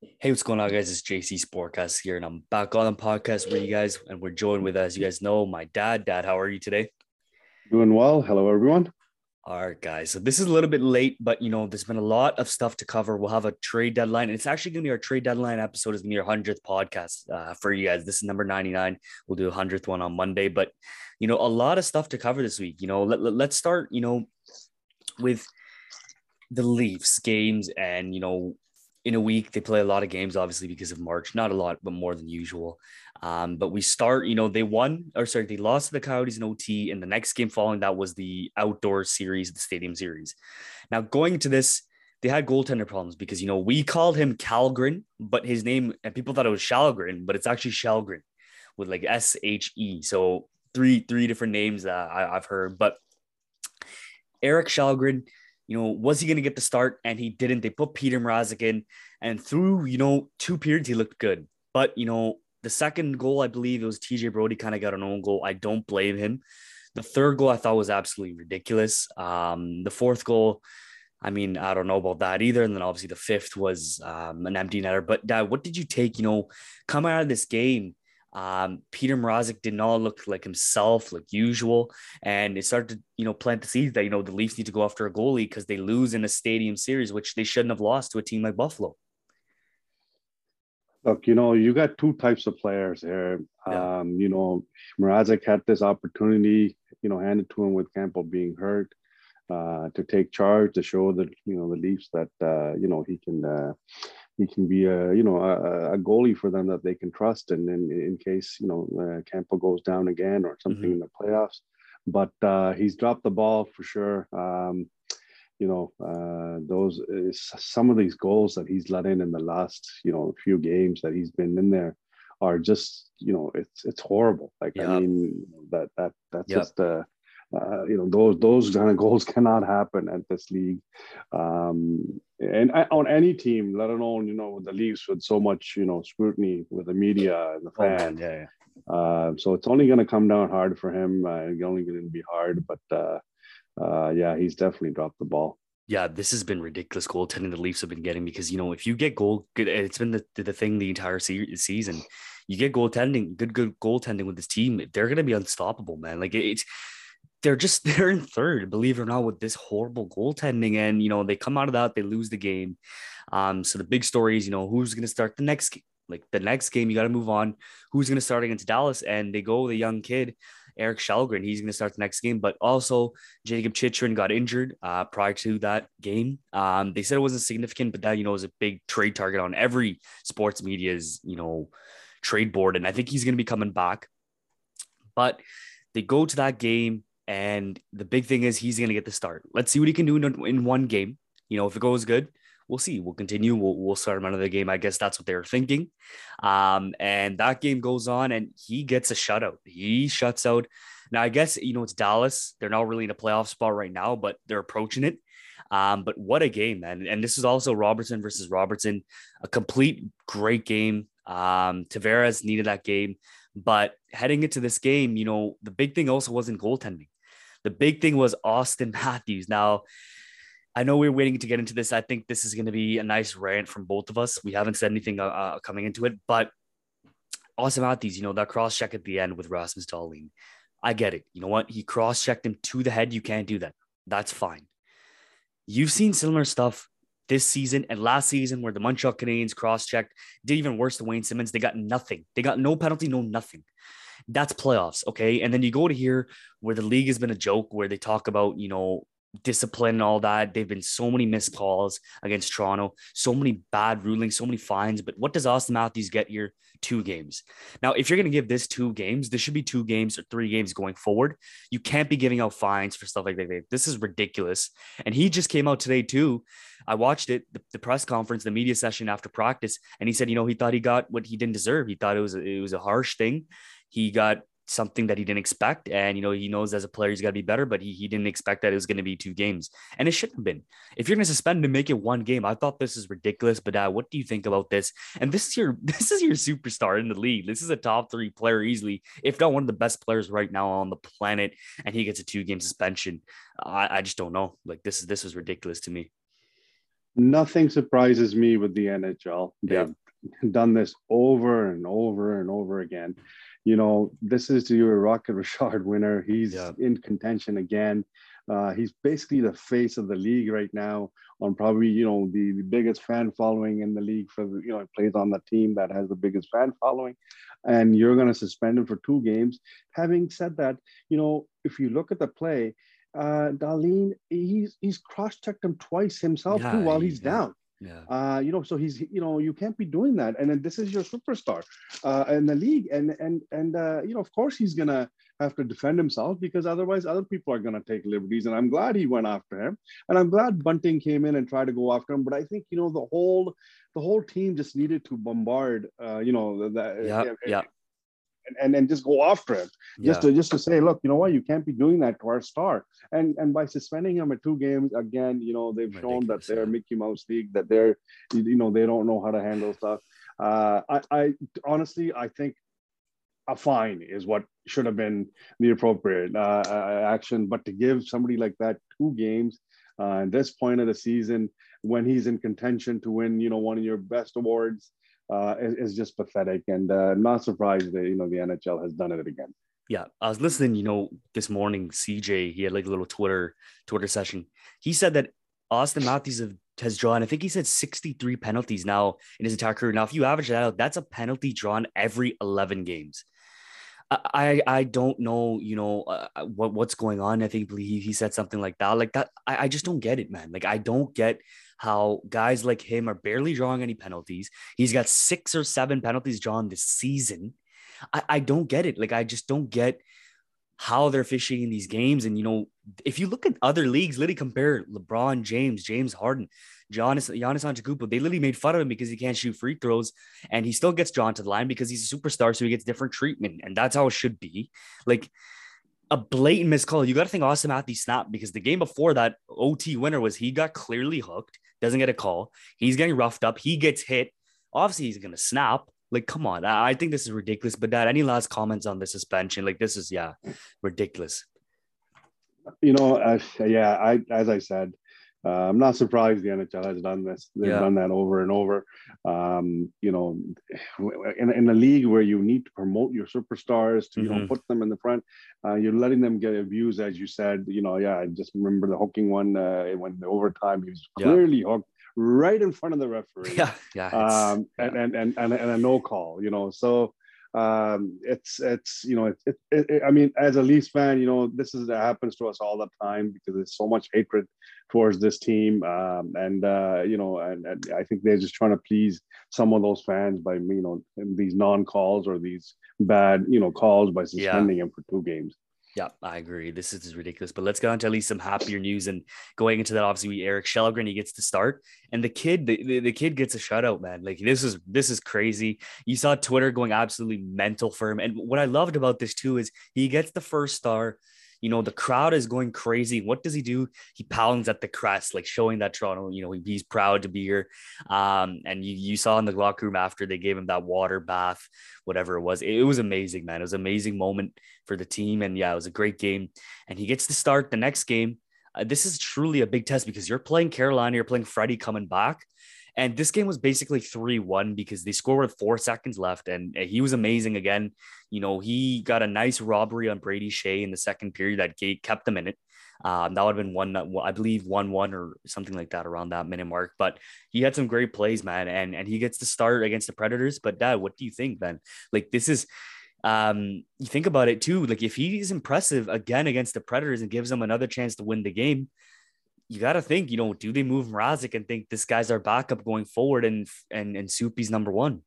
Hey, what's going on, guys? It's JC Sportcast here, and I'm back on the podcast with you guys, and we're joined with, as you guys know, my dad. Dad, how are you today? Doing well. Hello, everyone. All right, guys. So this is a little bit late, but you know, there's been a lot of stuff to cover. We'll have a trade deadline, and it's actually going to be our trade deadline episode. Is going to be our hundredth podcast uh, for you guys. This is number 99. We'll do a hundredth one on Monday, but you know, a lot of stuff to cover this week. You know, let, let, let's start. You know, with the Leafs games, and you know, in a week they play a lot of games obviously because of march not a lot but more than usual um, but we start you know they won or sorry they lost to the coyotes in ot and the next game following that was the outdoor series the stadium series now going into this they had goaltender problems because you know we called him Kalgren, but his name and people thought it was Shalgren, but it's actually Shalgren with like S H E. So three three different names that I, have heard. But eric Källgren, you know, was he going to get the start? And he didn't. They put Peter Mrazek in, and through, you know, two periods, he looked good. But, you know, the second goal, I believe it was TJ Brodie kind of got an own goal. I don't blame him. The third goal I thought was absolutely ridiculous. Um, the fourth goal, I mean, I don't know about that either. And then obviously the fifth was um, an empty netter. But Dad, what did you take, you know, coming out of this game? Um, Peter Mrazek did not look like himself, like usual, and it started to, you know, plant the seeds that you know the Leafs need to go after a goalie because they lose in a stadium series, which they shouldn't have lost to a team like Buffalo. Look, you know, you got two types of players here. Yeah. Um, you know, Mrazek had this opportunity, you know, handed to him with Campbell being hurt, uh, to take charge, to show that you know the Leafs that uh, you know he can uh, he can be a you know a, a, goalie for them that they can trust and in, in case you know uh, Campbell goes down again or something mm-hmm. in the playoffs. But uh, he's dropped the ball for sure. Um, you know uh, those some of these goals that he's let in in the last you know few games that he's been in there are just you know it's it's horrible. Like yep. I mean that that that's yep. just uh, uh, you know those those kind of goals cannot happen at this league um, and on any team let alone you know the leagues with so much you know scrutiny with the media and the fans oh, yeah, yeah. Uh, so it's only going to come down hard for him uh, it's only going to be hard but uh, uh, yeah he's definitely dropped the ball yeah, this has been ridiculous goaltending the Leafs have been getting because you know if you get goal, it's been the, the thing the entire season. You get goaltending, good good goaltending with this team, they're gonna be unstoppable, man. Like it's they're just they're in third, believe it or not, with this horrible goaltending. And you know, they come out of that, they lose the game. Um, so the big story is, you know, who's gonna start the next game? Like the next game, you got to move on. Who's gonna start against Dallas? And they go the young kid, Eric Källgren. He's gonna start the next game. But also Jakob Chychrun got injured uh, prior to that game. Um, they said it wasn't significant, but that you know was a big trade target on every sports media's you know trade board. And I think he's gonna be coming back. But they go to that game and the big thing is he's going to get the start. Let's see what he can do in, in one game. You know, if it goes good, we'll see. We'll continue. We'll, we'll start him another game. I guess that's what they were thinking. Um, and that game goes on and he gets a shutout. He shuts out. Now, I guess, you know, it's Dallas. They're not really in a playoff spot right now, but they're approaching it. Um, but what a game, man. And this is also Robertson versus Robertson, a complete great game. Um, Tavares needed that game. But heading into this game, you know, the big thing also wasn't goaltending. The big thing was Auston Matthews. Now, I know we're waiting to get into this. I think this is going to be a nice rant from both of us. We haven't said anything uh, uh coming into it, but Auston Matthews, you know, that cross check at the end with Rasmus Dahlin. I get it. You know what? He cross checked him to the head. You can't do that. That's fine. You've seen similar stuff this season and last season where the Montreal Canadiens cross checked, did even worse than Wayne Simmonds. They got nothing. They got no penalty, no nothing. That's playoffs. Okay. And then you go to here where the league has been a joke where they talk about, you know, discipline and all that. They've been so many missed calls against Toronto, so many bad rulings, so many fines. But what does Auston Matthews get here? Two games. Now, if you're going to give this two games, this should be two games or three games going forward. You can't be giving out fines for stuff like that. This is ridiculous. And he just came out today, too. I watched it, the, the press conference, the media session after practice, and he said, you know, he thought he got what he didn't deserve. He thought it was it was a harsh thing. He got something that he didn't expect. And, you know, he knows as a player, he's got to be better, but he, he didn't expect that it was going to be two games. And it shouldn't have been. If you're going to suspend to make it one game, I thought this is ridiculous. But uh, what do you think about this? And this is your this is your superstar in the league. This is a top three player easily, if not one of the best players right now on the planet. And he gets a two game suspension. I, I just don't know. Like this is this is ridiculous to me. Nothing surprises me with the NHL. They've yeah. done this over and over and over again. You know, this is your Rocket Richard winner. He's yeah. in contention again. Uh, he's basically the face of the league right now on probably you know the, the biggest fan following in the league for the, you know plays on the team that has the biggest fan following and you're going to suspend him for two games having said that you know if you look at the play uh Dahlin he's he's cross-checked him twice himself yeah, too while he's yeah. down yeah. Uh, you know, so he's, you know, you can't be doing that. And then this is your superstar uh, in the league. And, and, and, uh, you know, of course he's going to have to defend himself because otherwise other people are going to take liberties. And I'm glad he went after him. And I'm glad Bunting came in and tried to go after him. But I think, you know, the whole, the whole team just needed to bombard, uh, you know, that, yeah, yeah and, and just go after it. Just yeah. to just to say look you know what? You can't be doing that to our star. And and by suspending him at two games again you know they've Ridiculous, shown that they're mickey mouse league that they're you know they don't know how to handle stuff. Uh i i honestly i think a fine is what should have been the appropriate uh, uh action. But to give somebody like that two games uh, at this point of the season when he's in contention to win you know one of your best awards uh, is, is, just pathetic. And uh, not surprised that you know the NHL has done it again. Yeah, I was listening. You know, this morning, CJ he had like a little Twitter Twitter session. He said that Auston Matthews has drawn. I think he said 63 penalties now in his entire career. Now, if you average that out, that's a penalty drawn every 11 games. I I don't know, you know, uh, uh, what what's going on. I think he, he said something like that. Like that, I, I just don't get it, man. Like I don't get how guys like him are barely drawing any penalties. He's got six or seven penalties drawn this season. I, I don't get it. Like I just don't get how they're fishing in these games. And you know, if you look at other leagues, literally compare LeBron James, James Harden, Giannis, Giannis Antetokounmpo, they literally made fun of him because he can't shoot free throws, and he still gets drawn to the line because he's a superstar, so he gets different treatment, and that's how it should be. Like a blatant missed call. You got to think Auston Matthews snapped because the game before that OT winner was he got clearly hooked, doesn't get a call. He's getting roughed up. He gets hit. Obviously, he's gonna snap. Like, come on. I think this is ridiculous. But Dad, any last comments on the suspension? Like, this is yeah, ridiculous. You know, uh, yeah. I as I said, uh, I'm not surprised the NHL has done this. They've yeah. done that over and over. Um, you know, in, in a league where you need to promote your superstars to, mm-hmm. you know, mm-hmm. put them in the front, uh, you're letting them get abused, as you said. You know, yeah, I just remember the hooking one uh, when the overtime, he was clearly yeah. hooked right in front of the referee. Yeah, yeah. Um, yeah. And, and, and, and, and a no call, you know, so um, it's it's you know it, it, it, I mean as a Leafs fan, you know this is happens to us all the time because there's so much hatred towards this team, um, and uh, you know and, and, I think they're just trying to please some of those fans by you know these non calls or these bad you know calls by suspending yeah. him for two games. Yeah, I agree. This is ridiculous. But let's get on to at least some happier news. And going into that, obviously, we Erik Källgren, he gets to start, and the kid, the, the, the, kid gets a shutout, man. Like this is this is crazy. You saw Twitter going absolutely mental for him. And what I loved about this too is he gets the first star. You know, the crowd is going crazy. What does he do? He pounds at the crest, like showing that Toronto, you know, he's proud to be here. Um, and you, you saw in the locker room after they gave him that water bath, whatever it was. It, it was amazing, man. It was an amazing moment for the team. And yeah, it was a great game. And he gets to start the next game. Uh, this is truly a big test because you're playing Carolina, you're playing Freddie coming back. And this game was basically 3 1 because they scored with four seconds left. And uh, he was amazing again. You know, he got a nice robbery on Brady Skjei in the second period that gate kept them in it. Um, that would have been one, I believe, one one or something like that around that minute mark. But he had some great plays, man, and and he gets to start against the Predators. But Dad, what do you think, man? Like this is, um, you think about it too. Like if he's impressive again against the Predators and gives them another chance to win the game, you got to think, you know, do they move Mrazek and think this guy's our backup going forward and and and Soupy's number one?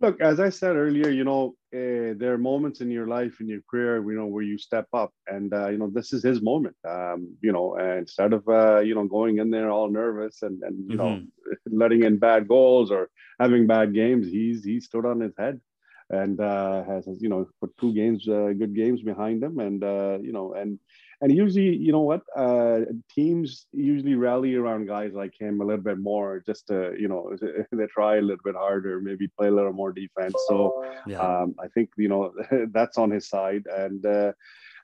Look, as I said earlier, you know, uh, there are moments in your life, in your career, you know, where you step up, and uh, you know, this is his moment. Um, you know, instead of uh, you know going in there all nervous and and you mm-hmm. know letting in bad goals or having bad games, he's he stood on his head and uh, has you know put two games, uh, good games behind him, and uh, you know, and and usually, you know what, uh, teams usually rally around guys like him a little bit more, just to you know they try a little bit harder, maybe play a little more defense. So yeah. um, I think you know that's on his side, and uh,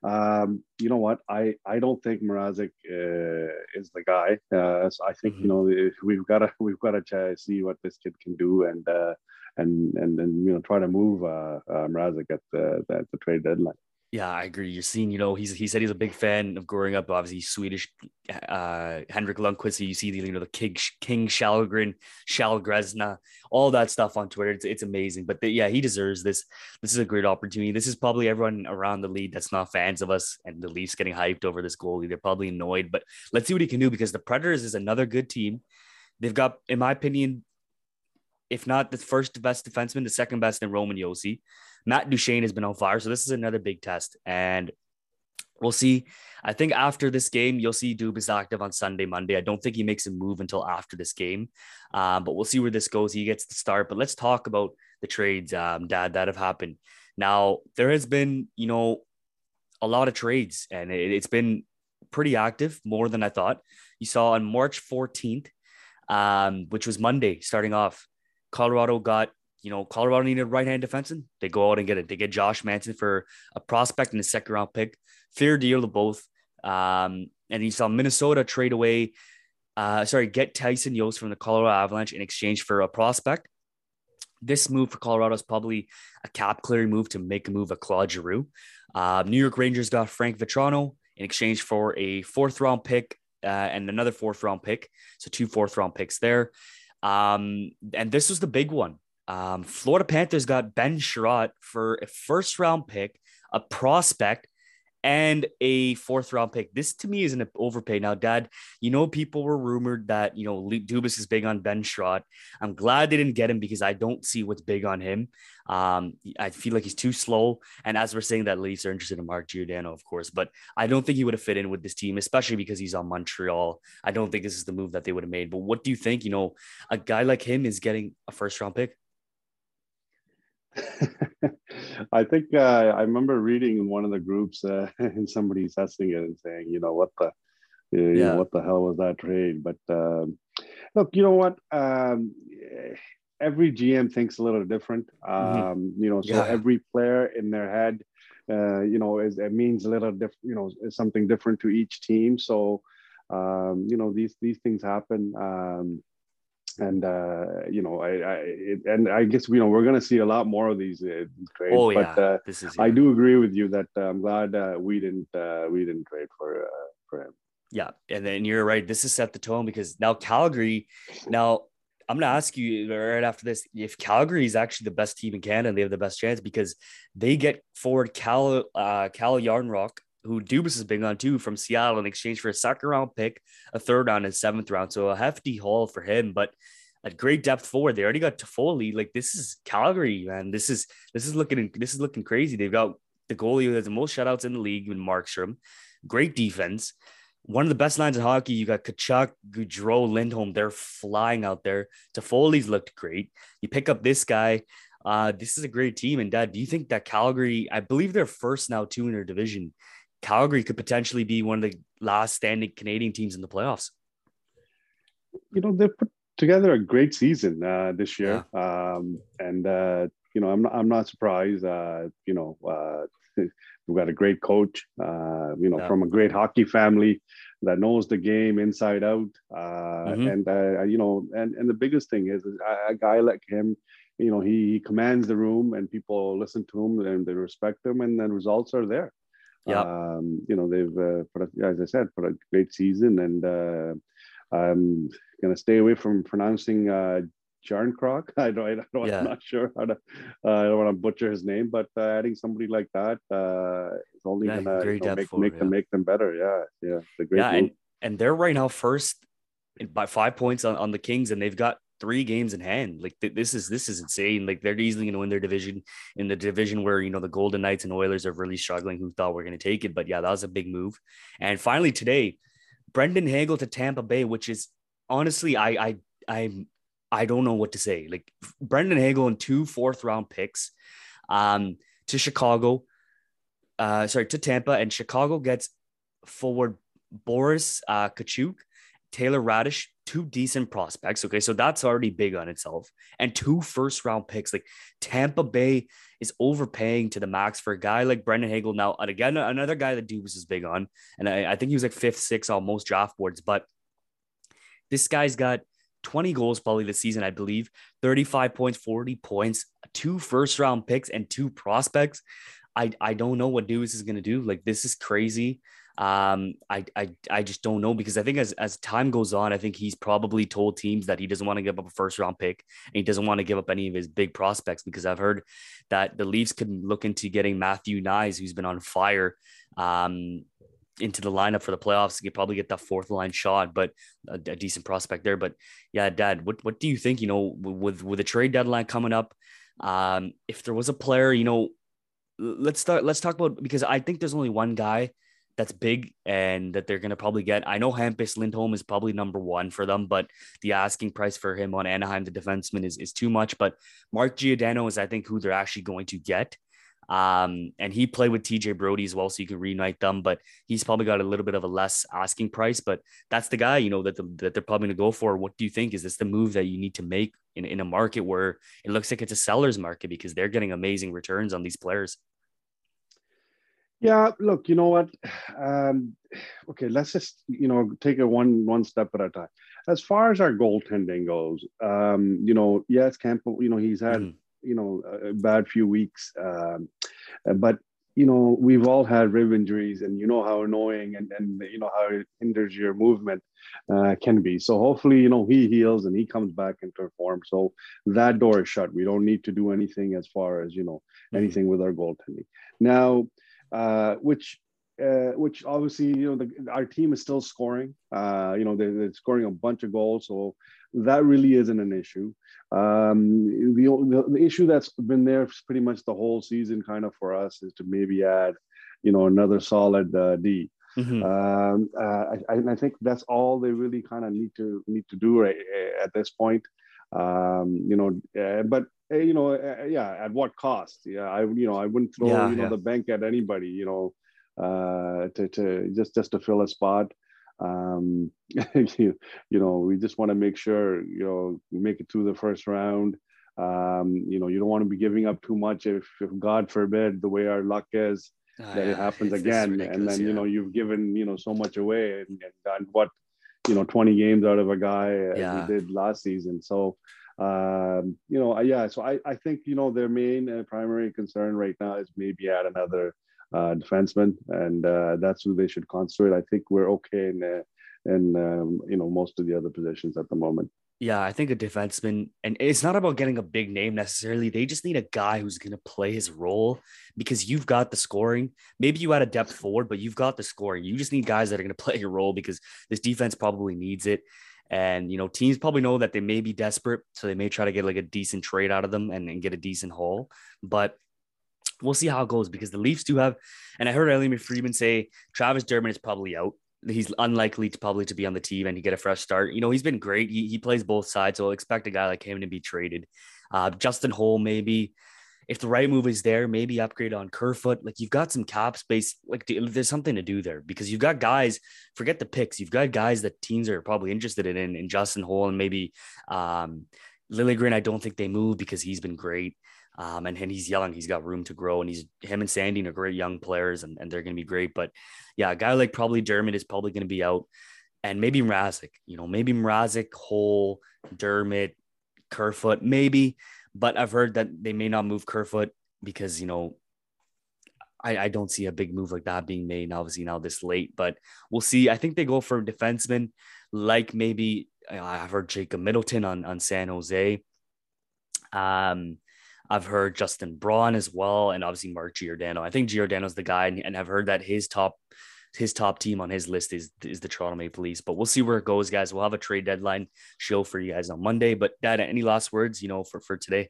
um, you know what? I I don't think Mrazek uh, is the guy. Uh, so I think mm-hmm. you know we've got to we've got to see what this kid can do and uh, and and then you know try to move uh, uh, Mrazek at the at the trade deadline. Yeah, I agree. You're seeing, you know, he's he said he's a big fan of growing up. Obviously, Swedish. Uh, Henrik Lundqvist. You see the you know the King King Shalgren, Shalgresna, all that stuff on Twitter. It's, it's amazing. But the, yeah, he deserves this. This is a great opportunity. This is probably everyone around the league that's not fans of us and the Leafs getting hyped over this goalie. They're probably annoyed, but let's see what he can do because the Predators is another good team. They've got, in my opinion, if not the first best defenseman, the second best in Roman Josi. Matt Duchene has been on fire. So this is another big test. And we'll see. I think after this game, you'll see Dubas active on Sunday, Monday. I don't think he makes a move until after this game. Um, but we'll see where this goes. He gets the start. But let's talk about the trades, um, Dad, that have happened. Now, there has been, you know, a lot of trades, and it, it's been pretty active, more than I thought. You saw on March 14th, um, which was Monday, starting off, Colorado got you know, Colorado needed right hand defenseman. They go out and get it. They get Josh Manson for a prospect and a second round pick. Fair deal to both. Um, and you saw Minnesota trade away, uh, sorry, get Tyson Jost from the Colorado Avalanche in exchange for a prospect. This move for Colorado is probably a cap clearing move to make a move at Claude Giroux. Uh, New York Rangers got Frank Vatrano in exchange for a fourth round pick uh, and another fourth round pick. So two fourth round picks there. Um, and this was the big one. Um, Florida Panthers got Ben Chiarot for a first round pick, a prospect, and a fourth round pick. This to me is an overpay. Now, Dad, you know, people were rumored that, you know, Dubas is big on Ben Chiarot. I'm glad they didn't get him because I don't see what's big on him. Um, I feel like he's too slow. And as we're saying that Leafs are interested in Mark Giordano, of course, but I don't think he would have fit in with this team, especially because he's on Montreal. I don't think this is the move that they would have made. But what do you think? You know, a guy like him is getting a first round pick. I think uh, I remember reading in one of the groups uh, and somebody assessing it and saying, you know, what the, you yeah. know, what the hell was that trade? But um, look, you know what? Um, every GM thinks a little different. Mm-hmm. Um, mm-hmm. You know, so yeah. every player in their head, uh, you know, is, it means a little different. You know, something different to each team. So, um, you know, these these things happen. And uh, you know, I, I it, and I guess you know we're going to see a lot more of these uh, trades. Oh yeah, but, uh, this is. Yeah. I do agree with you that uh, I'm glad uh, we didn't uh, we didn't trade for uh, for him. Yeah, and then you're right. This has set the tone because now Calgary. Now I'm going to ask you right after this if Calgary is actually the best team in Canada and they have the best chance because they get forward Cal uh, Cal Järnkrok who Dubas is big on too, from Seattle in exchange for a second round pick, a third round, and seventh round. So a hefty haul for him, but a great depth forward. They already got Toffoli. Like this is Calgary, man. This is this is looking this is looking crazy. They've got the goalie who has the most shutouts in the league in Markstrom. Great defense. One of the best lines in hockey. You got Tkachuk, Gaudreau, Lindholm. They're flying out there. Toffoli's looked great. You pick up this guy. Uh, this is a great team. And Dad, do you think that Calgary? I believe they're first now, two in their division. Calgary could potentially be one of the last standing Canadian teams in the playoffs. You know, they put together a great season uh, this year, yeah. um, and uh, you know, I'm not, I'm not surprised. Uh, you know, uh, we've got a great coach. Uh, you know, yeah. from a great hockey family that knows the game inside out, uh, mm-hmm. and you know, and and the biggest thing is, is a, a guy like him you know he, he, commands the room and people listen to him and they respect him and then results are there yeah. Um, you know, they've, uh, as I said, put a great season, and uh, I'm going to stay away from pronouncing uh, Järnkrok. I don't, I don't, yeah. I'm not sure how to, uh, I don't want to butcher his name, but uh, adding somebody like that uh, is only yeah, going to you know, make, make yeah. them make them better. Yeah, yeah, the great. Yeah, and, and they're right now first by five points on, on the Kings, and they've got three games in hand. Like th- this is this is insane. Like they're easily going to win their division in the division where you know the Golden Knights and Oilers are really struggling. Who thought we're going to take it? But yeah, that was a big move. And finally today, Brandon Hagel to Tampa Bay, which is honestly, I I I I don't know what to say. Like Brandon Hagel and two fourth round picks, um, to Chicago, uh, sorry to Tampa, and Chicago gets forward Boris uh, Katchouk Taylor Raddysh, two decent prospects. Okay, so that's already big on itself, and two first round picks. Like Tampa Bay is overpaying to the max for a guy like Brandon Hagel. Now, again, another guy that Dubas is big on, and I, I think he was like fifth, sixth on most draft boards. But this guy's got 20 goals probably this season, I believe, 35 points, 40 points, two first round picks, and two prospects. I, I don't know what Dubas is going to do. Like, this is crazy. Um, I, I, I just don't know because I think as, as time goes on, I think he's probably told teams that he doesn't want to give up a first round pick and he doesn't want to give up any of his big prospects because I've heard that the Leafs could look into getting Matthew Knies, who's been on fire, um, into the lineup for the playoffs. He could probably get that fourth line shot, but a, a, decent prospect there. But yeah, Dad, what what do you think? You know, with with the trade deadline coming up, um, if there was a player, you know, let's start. Let's talk about because I think there's only one guy that's big and that they're going to probably get. I know Hampus Lindholm is probably number one for them, but the asking price for him on Anaheim, the defenseman, is, is too much. But Mark Giordano is, I think, who they're actually going to get. Um, and he played with TJ Brodie as well, so you can reunite them. But he's probably got a little bit of a less asking price. But that's the guy, you know, that, the, that they're probably going to go for. What do you think? Is this the move that you need to make in, in a market where it looks like it's a seller's market because they're getting amazing returns on these players? Yeah, look, you know what? Um, okay, let's just you know take it one one step at a time. As far as our goaltending goes, um, you know, yes, Campbell, you know, he's had mm. you know a bad few weeks, um, but you know we've all had rib injuries, and you know how annoying and and you know how it hinders your movement uh, can be. So hopefully, you know, he heals and he comes back into form. So that door is shut. We don't need to do anything as far as you know mm. anything with our goaltending now uh, which uh, which obviously you know the, our team is still scoring. Uh, you know they're, they're, scoring a bunch of goals, so that really isn't an issue. Um, the, the, issue that's been there pretty much the whole season, kind of for us, is to maybe add, you know, another solid uh, D. Mm-hmm. Um, uh, I, I, think that's all they really kind of need to need to do right, uh, at this point. Um, you know, uh, but you know, yeah, at what cost? Yeah, I you know I wouldn't throw yeah, you know yeah. the bank at anybody. You know, uh, to to just just to fill a spot. Um, you, you know, we just want to make sure you know make it through the first round. Um, you know, you don't want to be giving up too much if, if God forbid the way our luck is ah, that it happens it's, again, and then you know you've given you know so much away and, and done what you know 20 games out of a guy as we did last season. So um, you know, yeah. So I, I think you know their main and primary concern right now is maybe add another uh, defenseman, and uh, that's who they should concentrate. I think we're okay in uh, in um, you know most of the other positions at the moment. Yeah, I think a defenseman, and it's not about getting a big name necessarily. They just need a guy who's going to play his role because you've got the scoring. Maybe you had a depth forward, but you've got the scoring. You just need guys that are going to play your role because this defense probably needs it. And you know, teams probably know that they may be desperate, so they may try to get like a decent trade out of them and, and get a decent haul. But we'll see how it goes because the Leafs do have, and I heard Elliotte Friedman say Travis Dermott is probably out. He's unlikely to probably to be on the team and he get a fresh start. You know, he's been great. He, he plays both sides, so I'll expect a guy like him to be traded. Uh, Justin Holl maybe if the right move is there, maybe upgrade on Kerfoot. Like you've got some cap space. Like there's something to do there because you've got guys. Forget the picks. You've got guys that teams are probably interested in, in, in Justin Holl and maybe um, Liljegren. I don't think they move because he's been great. Um, and, and he's young. He's got room to grow, and he's him and Sandin are great young players, and, and they're going to be great. But yeah, a guy like probably Dermott is probably going to be out, and maybe Mrazek. You know, maybe Mrazek, Holl, Dermott, Kerfoot, maybe. But I've heard that they may not move Kerfoot because, you know, I, I don't see a big move like that being made, obviously, now this late. But we'll see. I think they go for a defenseman like maybe I've heard Jacob Middleton on, on San Jose. Um, I've heard Justin Braun as well, and obviously Mark Giordano. I think Giordano's the guy, and, and I've heard that his top his top team on his list is is the Toronto Maple Leafs. But we'll see where it goes, guys. We'll have a trade deadline show for you guys on Monday. But Dad, any last words, you know, for for today?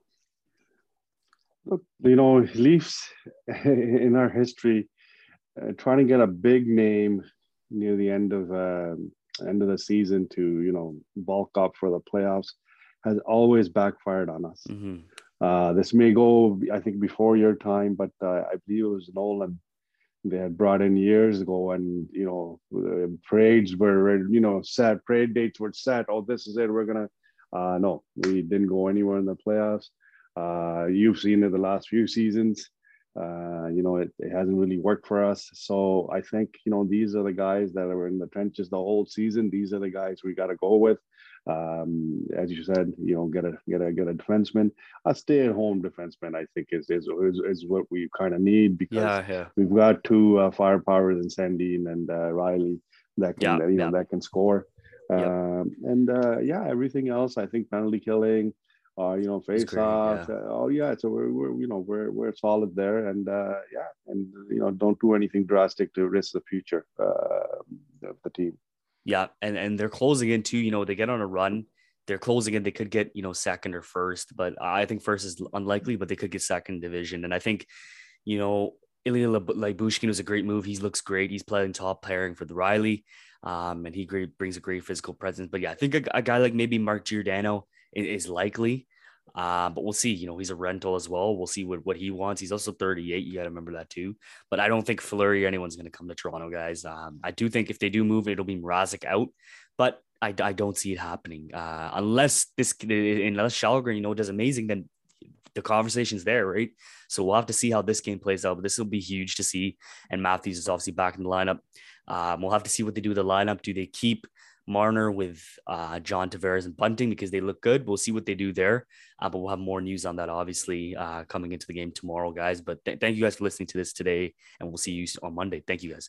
Look, you know, Leafs in our history, uh, trying to get a big name near the end of uh, end of the season to you know bulk up for the playoffs has always backfired on us. Mm-hmm. Uh, this may go, I think, before your time, but uh, I believe it was Nolan they had brought in years ago, and you know, parades were you know set, parade dates were set. Oh, this is it. We're gonna. Uh, no, we didn't go anywhere in the playoffs. Uh, you've seen it the last few seasons. Uh, you know, it, it hasn't really worked for us. So I think, you know, these are the guys that are in the trenches the whole season. These are the guys we got to go with. Um, as you said, you know, get a get a get a defenseman. A stay-at-home defenseman, I think, is is is, is what we kind of need because yeah, yeah. we've got two uh, firepowers in Sandin and uh, Rielly that can yeah, you know that can score. Um, and uh, yeah, everything else, I think penalty killing, uh, you know, face off. Yeah. Uh, oh yeah, so we're, we're you know we're we're solid there, and uh, yeah, and you know don't do anything drastic to risk the future uh, of the team. Yeah, and and they're closing in too. You know, they get on a run. They're closing in. They could get you know second or first, but I think first is unlikely. But they could get second division, and I think you know Ilya Lyubushkin was a great move. He looks great. He's playing top pairing for the Rielly, um, and he great, brings a great physical presence. But yeah, I think a, a guy like maybe Mark Giordano is, likely. Uh, but we'll see. You know, he's a rental as well. We'll see what, what he wants. He's also 38. You got to remember that too. But I don't think Fleury or anyone's going to come to Toronto, guys. Um, I do think if they do move, it'll be Mrazek out. But I, I don't see it happening uh, unless this unless Källgren you know does amazing. Then the conversation's there, right? So we'll have to see how this game plays out. But this will be huge to see. And Matthews is obviously back in the lineup. Um, we'll have to see what they do with the lineup. Do they keep Marner with uh, John Tavares and Bunting because they look good. We'll see what they do there. Uh, but we'll have more news on that, obviously, uh, coming into the game tomorrow, guys. But th- thank you guys for listening to this today, and we'll see you on Monday. Thank you, guys.